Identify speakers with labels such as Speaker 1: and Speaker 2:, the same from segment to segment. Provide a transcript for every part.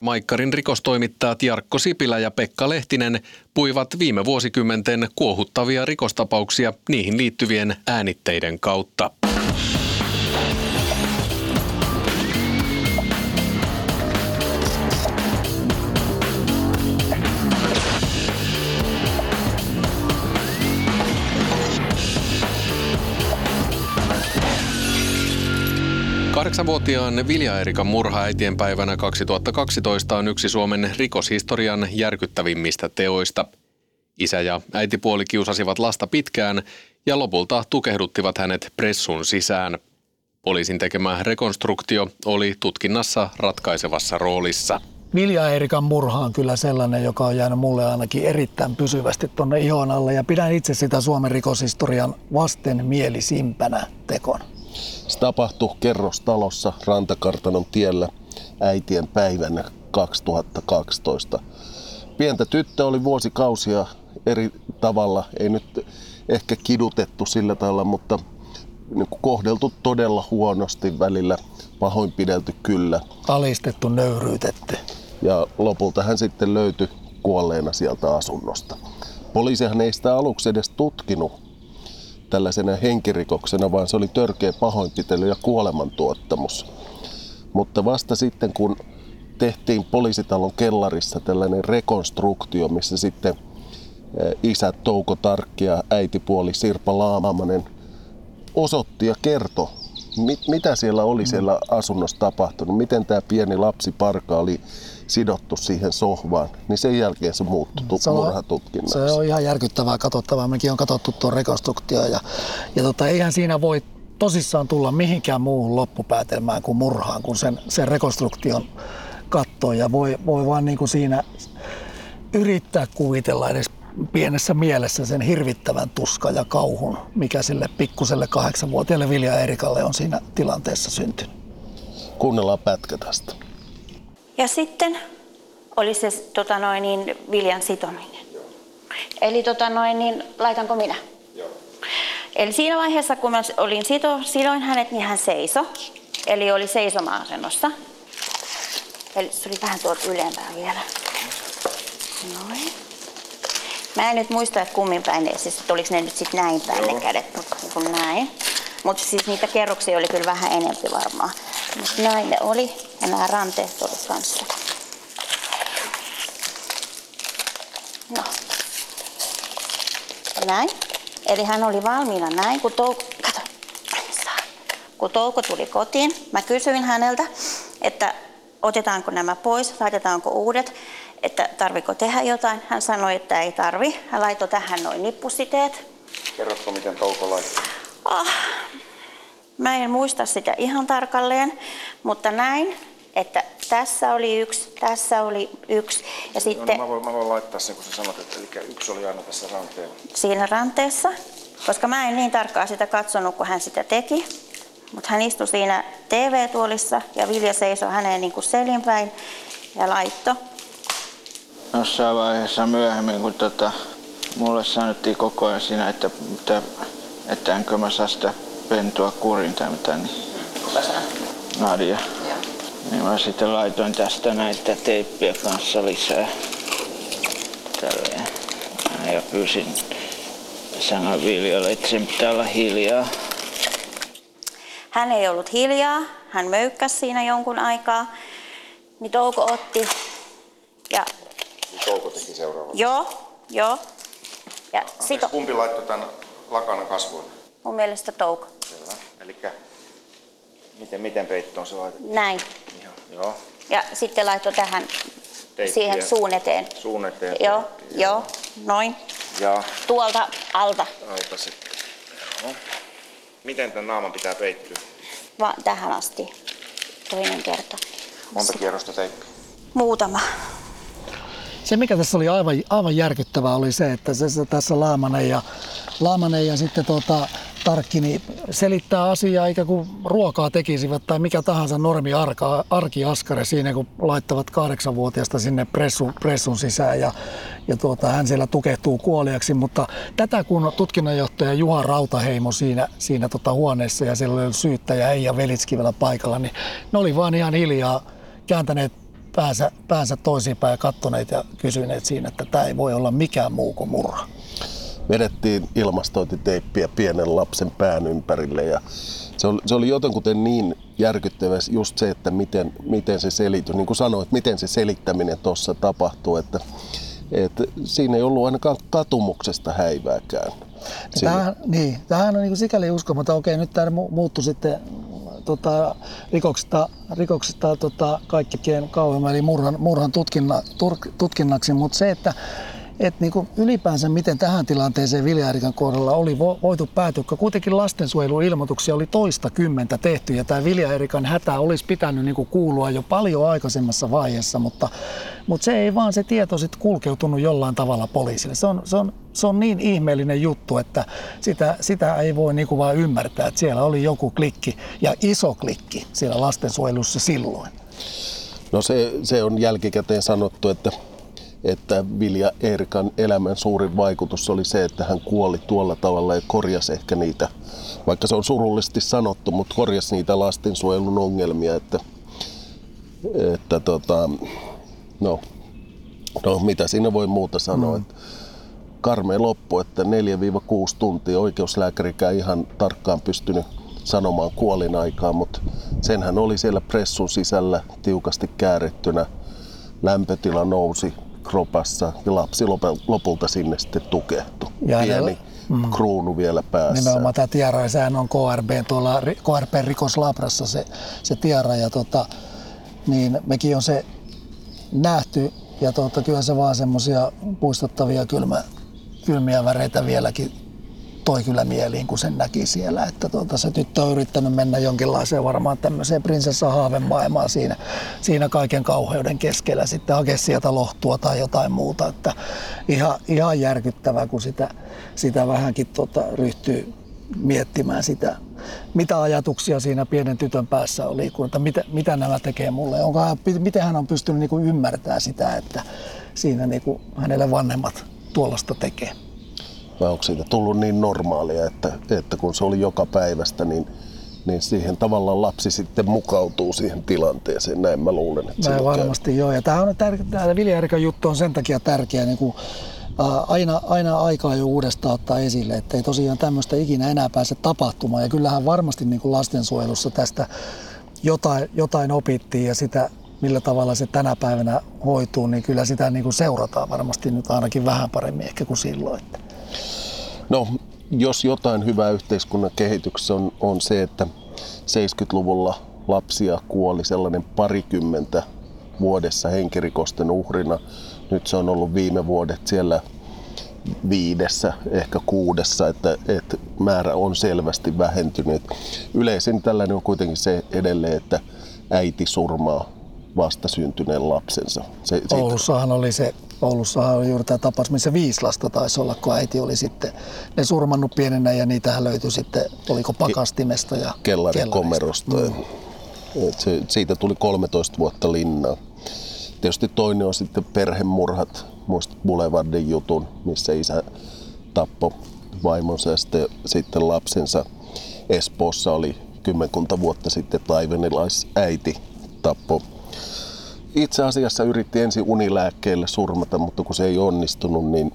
Speaker 1: Maikkarin rikostoimittajat Jarkko Sipilä ja Pekka Lehtinen puivat viime vuosikymmenten kuohuttavia rikostapauksia niihin liittyvien äänitteiden kautta. Kahdeksanvuotiaan Vilja Erikan murha äitienpäivänä 2012 on yksi Suomen rikoshistorian järkyttävimmistä teoista. Isä ja äitipuoli kiusasivat lasta pitkään ja lopulta tukehduttivat hänet pressun sisään. Poliisin tekemä rekonstruktio oli tutkinnassa ratkaisevassa roolissa.
Speaker 2: Vilja Erikan murha on kyllä sellainen, joka on jäänyt mulle ainakin erittäin pysyvästi tuonne ihon alle ja pidän itse sitä Suomen rikoshistorian vastenmielisimpänä tekona.
Speaker 3: Se tapahtui kerrostalossa Rantakartanon tiellä äitien päivänä 2012. Pientä tyttö oli vuosikausia eri tavalla, ei nyt ehkä kidutettu sillä tavalla, mutta niin kohdeltu todella huonosti välillä, pahoinpidelty kyllä.
Speaker 2: Alistettu, nöyryytetty.
Speaker 3: Ja lopulta hän sitten löytyi kuolleena sieltä asunnosta. Poliisihan ei sitä aluksi edes tutkinut, tällaisena henkirikoksena, vaan se oli törkeä pahoinpitely ja kuolemantuottamus. Mutta vasta sitten, kun tehtiin poliisitalon kellarissa tällainen rekonstruktio, missä sitten isä Touko Tarkki ja äitipuoli Sirpa Laamamanen osoitti ja kertoi mit, mitä siellä oli siellä asunnossa tapahtunut, miten tämä pieni lapsi Parka oli sidottu siihen sohvaan, niin sen jälkeen se muuttui se murhatutkinnaksi.
Speaker 2: Se on ihan järkyttävää katsottavaa. Mekin on katsottu tuon rekonstruktio ja, ja tota, eihän siinä voi tosissaan tulla mihinkään muuhun loppupäätelmään kuin murhaan, kun sen, sen rekonstruktion katsoo ja voi, voi vaan niin kuin siinä yrittää kuvitella edes pienessä mielessä sen hirvittävän tuska ja kauhun, mikä sille pikkuselle kahdeksanvuotiaalle Vilja Erikalle on siinä tilanteessa syntynyt.
Speaker 3: Kuunnellaan pätkä tästä.
Speaker 4: Ja sitten oli se tota noin, niin, viljan sitominen. Eli tota noin, niin, laitanko minä? Joo. Eli siinä vaiheessa, kun mä olin sito, sidoin hänet, niin hän seiso. Eli oli seisoma-asennossa. Eli se oli vähän tuolta ylempää vielä. Noin. Mä en nyt muista, että kummin päin ne, siis oliko ne nyt sitten näin päin Joo. ne kädet, mutta niin kuin näin. Mutta siis niitä kerroksia oli kyllä vähän enempi varmaan. Mutta näin ne oli ja nämä ranteet oli kanssa. No. Näin. Eli hän oli valmiina näin, kun Touko, kato, kun Touko tuli kotiin, mä kysyin häneltä, että otetaanko nämä pois, laitetaanko uudet että tarviko tehdä jotain. Hän sanoi, että ei tarvi. Hän laittoi tähän noin nippusiteet.
Speaker 3: Kerrotko, miten Touko laittoi?
Speaker 4: Oh, mä en muista sitä ihan tarkalleen, mutta näin, että tässä oli yksi, tässä oli yksi. Ja sitten,
Speaker 3: no, mä, voin, mä voin laittaa sen, kun sä sanot, että eli yksi oli aina tässä ranteella.
Speaker 4: Siinä ranteessa, koska mä en niin tarkkaan sitä katsonut, kun hän sitä teki. Mutta hän istui siinä TV-tuolissa ja Vilja seisoi häneen niin kuin selinpäin ja laitto
Speaker 5: jossain vaiheessa myöhemmin, kun tota, mulle sanottiin koko ajan siinä, että, että, että enkö mä saa sitä pentua kurin tai mitä, niin Nadia. Ja. Niin mä sitten laitoin tästä näitä teippiä kanssa lisää. Tälleen. Ja pyysin, sanoin Viljalle, että sen pitää olla hiljaa.
Speaker 4: Hän ei ollut hiljaa, hän möykkäsi siinä jonkun aikaa. Niin Touko otti ja
Speaker 3: Touko teki seuraavaksi.
Speaker 4: Joo, joo. Ja
Speaker 3: Anteeksi, sito... kumpi laittoi tämän lakana kasvoille?
Speaker 4: Mun mielestä Touko.
Speaker 3: Selvä. Eli miten, miten peittoon se laitettu?
Speaker 4: Näin.
Speaker 3: Ihan, joo.
Speaker 4: Ja sitten laittoi tähän Teippiä. siihen suun eteen.
Speaker 3: Suun eteen.
Speaker 4: Joo, joo, joo. noin.
Speaker 3: Ja
Speaker 4: tuolta alta.
Speaker 3: Alta sitten. Joo. Miten tämän naaman pitää peittyä?
Speaker 4: Va- tähän asti. Toinen kerta.
Speaker 3: Monta kierrosta teippiä?
Speaker 4: Muutama.
Speaker 2: Se mikä tässä oli aivan, aivan järkyttävää oli se, että se, se tässä Laamanen ja, Laamanen ja sitten tota, Tarkkini selittää asiaa eikä kuin ruokaa tekisivät tai mikä tahansa normi arka, arkiaskare siinä, kun laittavat kahdeksanvuotiaasta sinne pressun, pressun sisään ja, ja tuota, hän siellä tukehtuu kuoliaksi. Mutta tätä kun tutkinnanjohtaja Juha Rautaheimo siinä, siinä tota huoneessa ja siellä oli syyttäjä Eija Velitski vielä paikalla, niin ne oli vaan ihan hiljaa kääntäneet päänsä, päänsä toisinpäin ja kattoneet ja kysyneet siinä, että tämä ei voi olla mikään muu kuin murha
Speaker 3: vedettiin ilmastointiteippiä pienen lapsen pään ympärille ja se oli, se oli jotenkuten niin järkyttävä just se, että miten, miten se selitys, niin kuin sanoit, miten se selittäminen tuossa tapahtuu, että, että siinä ei ollut ainakaan katumuksesta häivääkään.
Speaker 2: Tämähän, niin, tämähän on niin sikäli uskomaton. Okei, nyt tämä muuttui sitten tota, rikoksista, rikoksista tota, kaikkien kauemmin, eli murhan, murhan tutkinna, tutkinnaksi, mutta se, että että niin ylipäänsä miten tähän tilanteeseen Vilja kohdalla oli voitu päätyä, kun kuitenkin lastensuojeluilmoituksia oli toista kymmentä tehty ja tämä Vilja hätä olisi pitänyt niin kuulua jo paljon aikaisemmassa vaiheessa, mutta, mutta se ei vaan se tieto sitten kulkeutunut jollain tavalla poliisille. Se on, se on, se on niin ihmeellinen juttu, että sitä, sitä ei voi niin vaan ymmärtää, että siellä oli joku klikki ja iso klikki siellä lastensuojelussa silloin.
Speaker 3: No se, se on jälkikäteen sanottu, että että Vilja Eerikan elämän suurin vaikutus oli se, että hän kuoli tuolla tavalla ja korjasi ehkä niitä, vaikka se on surullisesti sanottu, mutta korjasi niitä lastensuojelun ongelmia, että, että tota, no, no, mitä siinä voi muuta sanoa. Mm. Että karmea loppu, että 4-6 tuntia oikeuslääkärikään ihan tarkkaan pystynyt sanomaan kuolin aikaa, mutta senhän oli siellä pressun sisällä tiukasti käärittynä. Lämpötila nousi kropassa ja lapsi lopulta sinne sitten tukehtui. Ja Pieni mm. kruunu vielä päässä.
Speaker 2: Nimenomaan tämä tiara, sehän on KRB tuolla KRB rikoslabrassa se, se tiara ja tota, niin mekin on se nähty ja tota, kyllä se vaan semmoisia puistottavia kylmä, kylmiä väreitä vieläkin toi kyllä mieliin, kun sen näki siellä. Että tuota, se tyttö on yrittänyt mennä jonkinlaiseen varmaan tämmöiseen prinsessa haavemaailmaan siinä, siinä kaiken kauheuden keskellä. Sitten hakea sieltä lohtua tai jotain muuta. Että ihan, ihan järkyttävää, kun sitä, sitä vähänkin tuota, ryhtyy miettimään sitä, mitä ajatuksia siinä pienen tytön päässä oli, että mitä, mitä nämä tekee mulle. Onko, miten hän on pystynyt niin ymmärtämään sitä, että siinä niin kuin hänelle vanhemmat tuollaista tekee
Speaker 3: vai onko siitä tullut niin normaalia, että, että kun se oli joka päivästä, niin, niin siihen tavallaan lapsi sitten mukautuu siihen tilanteeseen. Näin mä luulen, että
Speaker 2: Näin varmasti käy. joo. Ja tämä on tärkeä, tämä Vilja juttu on sen takia tärkeä, niin kuin, aina, aina aikaa jo uudestaan ottaa esille, että ei tosiaan tämmöistä ikinä enää pääse tapahtumaan. Ja kyllähän varmasti niin kuin lastensuojelussa tästä jotain, jotain opittiin ja sitä, millä tavalla se tänä päivänä hoituu, niin kyllä sitä niin kuin seurataan varmasti nyt ainakin vähän paremmin ehkä kuin silloin.
Speaker 3: No, jos jotain hyvää yhteiskunnan kehityksessä on, on se, että 70-luvulla lapsia kuoli sellainen parikymmentä vuodessa henkirikosten uhrina. Nyt se on ollut viime vuodet siellä viidessä, ehkä kuudessa, että, että määrä on selvästi vähentynyt. Yleisin tällainen on kuitenkin se edelleen, että äiti surmaa vastasyntyneen lapsensa. Se,
Speaker 2: Oulussahan oli se, Oulussahan oli juuri tämä tapaus, missä viisi lasta taisi olla, kun äiti oli sitten ne surmannut pienenä ja niitähän löytyi sitten, oliko pakastimesta ja
Speaker 3: kellarin komerosta. Mm. Se, siitä tuli 13 vuotta linnaa. Tietysti toinen on sitten perhemurhat, muistat Boulevardin jutun, missä isä tappoi vaimonsa ja sitten, sitten lapsensa. Espoossa oli kymmenkunta vuotta sitten taiveniläisäiti tappo itse asiassa yritti ensin unilääkkeellä surmata, mutta kun se ei onnistunut, niin,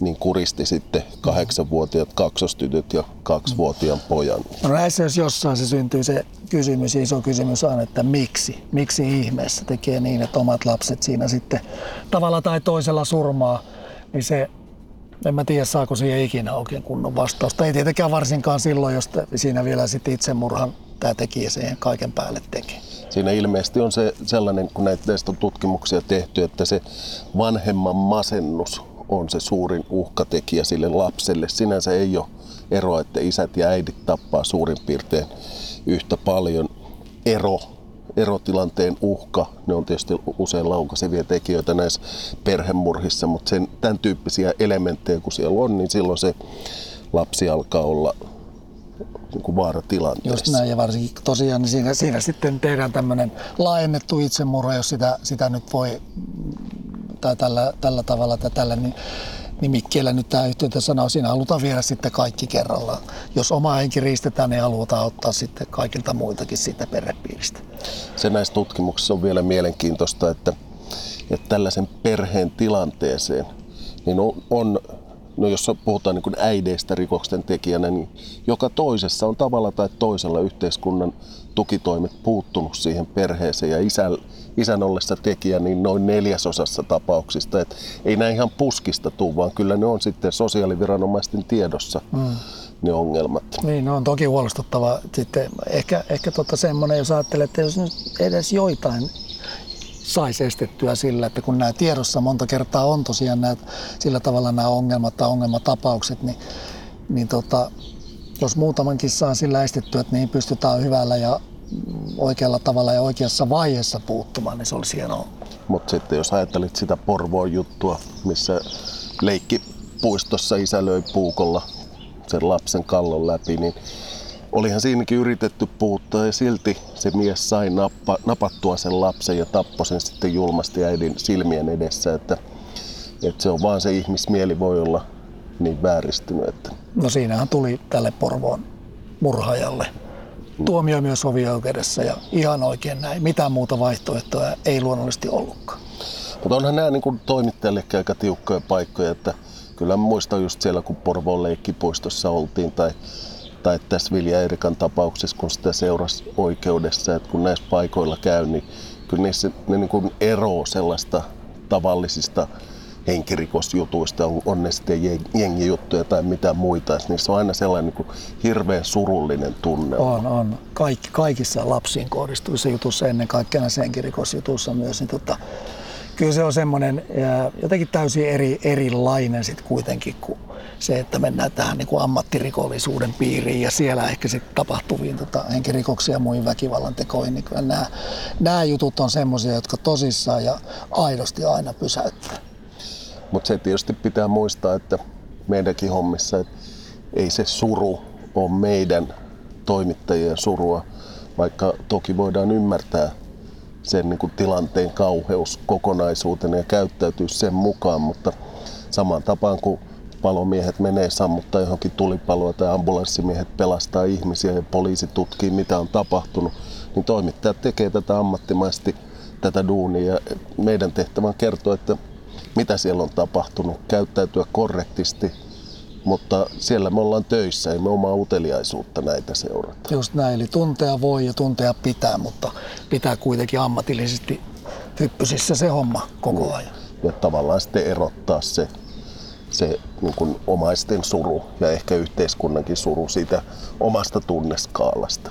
Speaker 3: niin kuristi sitten kahdeksanvuotiaat kaksostytöt ja kaksivuotiaan pojan.
Speaker 2: No näissä jos jossain se syntyy se kysymys, iso kysymys on, että miksi? Miksi ihmeessä tekee niin, että omat lapset siinä sitten tavalla tai toisella surmaa, niin se en mä tiedä, saako siihen ikinä oikein kunnon vastausta. Ei tietenkään varsinkaan silloin, jos siinä vielä sitten itsemurhan tämä tekijä siihen kaiken päälle tekee.
Speaker 3: Siinä ilmeisesti on se sellainen, kun näitä on tutkimuksia tehty, että se vanhemman masennus on se suurin uhkatekijä sille lapselle. Sinänsä ei ole eroa, että isät ja äidit tappaa suurin piirtein yhtä paljon. Ero erotilanteen uhka, ne on tietysti usein laukaisevia tekijöitä näissä perhemurhissa, mutta sen, tämän tyyppisiä elementtejä kun siellä on, niin silloin se lapsi alkaa olla niin vaaratilanteessa.
Speaker 2: Just näin, ja varsinkin tosiaan niin siinä, siinä sitten tehdään tämmöinen laajennettu itsemurha, jos sitä, sitä nyt voi, tai tällä, tällä tavalla tai tällä niin nimikkeellä nyt tämä yhteyttä sanoo, siinä halutaan viedä sitten kaikki kerrallaan. Jos oma henki riistetään, niin halutaan ottaa sitten kaikilta muiltakin siitä perhepiiristä.
Speaker 3: Se näissä tutkimuksissa on vielä mielenkiintoista, että, että tällaisen perheen tilanteeseen niin on, on no jos puhutaan niin äideistä rikoksen tekijänä, niin joka toisessa on tavalla tai toisella yhteiskunnan tukitoimet puuttunut siihen perheeseen ja isän, isän ollessa tekijä niin noin neljäsosassa tapauksista. Et ei näin ihan puskista tule, vaan kyllä ne on sitten sosiaaliviranomaisten tiedossa. Mm ne ongelmat.
Speaker 2: Niin, ne on toki huolestuttava. Sitten ehkä, ehkä tota semmoinen, jos ajattelee, että jos nyt edes joitain saisi estettyä sillä, että kun nämä tiedossa monta kertaa on tosiaan nämä, sillä tavalla nämä ongelmat tai ongelmatapaukset, niin, niin tota, jos muutamankin saa sillä estettyä, että niin pystytään hyvällä ja oikealla tavalla ja oikeassa vaiheessa puuttumaan, niin se olisi hienoa.
Speaker 3: Mutta sitten jos ajattelit sitä Porvoon juttua, missä leikkipuistossa isä löi puukolla sen lapsen kallon läpi, niin olihan siinäkin yritetty puuttua ja silti se mies sai nappa, napattua sen lapsen ja tappoi sen sitten julmasti äidin silmien edessä, että, että se on vaan se ihmismieli voi olla niin vääristynyt. Että.
Speaker 2: No siinähän tuli tälle Porvoon murhaajalle tuomio myös hovioikeudessa ja ihan oikein näin. Mitään muuta vaihtoehtoa ei luonnollisesti ollutkaan.
Speaker 3: Mutta onhan nämä niin toimittajillekin aika tiukkoja paikkoja, että kyllä muistan just siellä, kun Porvoon leikkipuistossa oltiin tai tai tässä Vilja Erikan tapauksessa, kun sitä seurasi oikeudessa, että kun näissä paikoilla käy, niin kyllä niissä ne niin kuin eroo sellaista tavallisista henkirikosjutuista, on, on ne sitten jengijuttuja tai mitä muita. Että niissä on aina sellainen niin hirveän surullinen tunne.
Speaker 2: On, on. Kaikki, kaikissa lapsiin kohdistuvissa jutussa, ennen kaikkea näissä henkirikosjutuissa myös, niin tota, kyllä se on semmoinen jotenkin täysin eri, erilainen sitten kuitenkin kuin se, että mennään tähän niin kuin ammattirikollisuuden piiriin ja siellä ehkä sitten tapahtuviin tota, henkirikoksia ja muihin väkivallan tekoihin, niin nämä, nämä jutut on semmoisia, jotka tosissaan ja aidosti aina pysäyttää.
Speaker 3: Mutta se tietysti pitää muistaa, että meidänkin hommissa, että ei se suru ole meidän toimittajien surua, vaikka toki voidaan ymmärtää sen niin kuin tilanteen kauheus kokonaisuutena ja käyttäytyy sen mukaan, mutta samaan tapaan kuin palomiehet menee sammuttaa johonkin tulipaloa tai ambulanssimiehet pelastaa ihmisiä ja poliisi tutkii mitä on tapahtunut, niin toimittajat tekee tätä ammattimaisesti tätä duunia ja meidän tehtävä on kertoa, että mitä siellä on tapahtunut, käyttäytyä korrektisti, mutta siellä me ollaan töissä, ei me omaa uteliaisuutta näitä seurata.
Speaker 2: Just näin, eli tuntea voi ja tuntea pitää, mutta pitää kuitenkin ammatillisesti hyppysissä se homma koko niin. ajan.
Speaker 3: Ja tavallaan sitten erottaa se se niin kuin omaisten suru ja ehkä yhteiskunnankin suru siitä omasta tunneskaalasta.